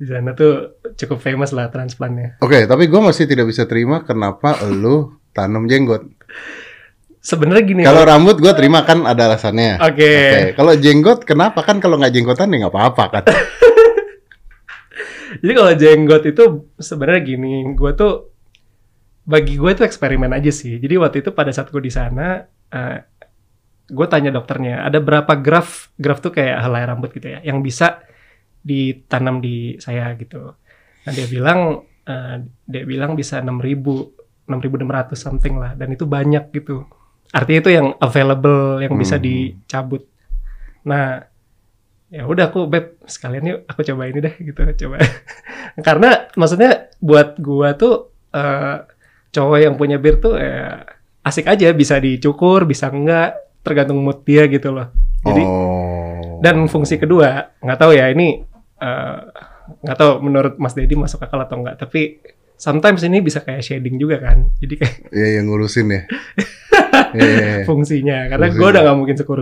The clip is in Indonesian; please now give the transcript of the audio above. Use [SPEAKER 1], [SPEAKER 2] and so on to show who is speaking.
[SPEAKER 1] di sana tuh cukup famous lah transplantnya.
[SPEAKER 2] Oke, tapi gue masih tidak bisa terima kenapa lu tanam jenggot.
[SPEAKER 1] Sebenarnya gini.
[SPEAKER 2] Kalau rambut gue terima kan ada alasannya.
[SPEAKER 1] Oke.
[SPEAKER 2] Kalau jenggot kenapa kan kalau nggak jenggotan ya nggak apa-apa kan.
[SPEAKER 1] Jadi kalau jenggot itu sebenarnya gini, gue tuh bagi gue itu eksperimen aja sih. Jadi waktu itu pada saat gue di sana, uh, gue tanya dokternya, ada berapa graf, graf tuh kayak helai rambut gitu ya, yang bisa ditanam di saya gitu. Nah dia bilang, uh, dia bilang bisa 6000, 6600 something lah, dan itu banyak gitu. Artinya itu yang available, yang bisa
[SPEAKER 2] Hmm.
[SPEAKER 1] dicabut. Nah, ya udah aku beb sekalian yuk aku coba ini deh gitu coba karena maksudnya buat gua tuh eh, cowok yang punya bir tuh ya asik aja bisa dicukur bisa enggak tergantung mood dia gitu loh jadi
[SPEAKER 2] oh.
[SPEAKER 1] dan fungsi kedua nggak tahu ya ini eh, nggak tahu menurut Mas Dedi masuk akal atau enggak tapi sometimes ini bisa kayak shading juga kan jadi kayak
[SPEAKER 2] Iya yang ngurusin ya. Iya, iya, iya.
[SPEAKER 1] fungsinya karena gua udah nggak mungkin sekurus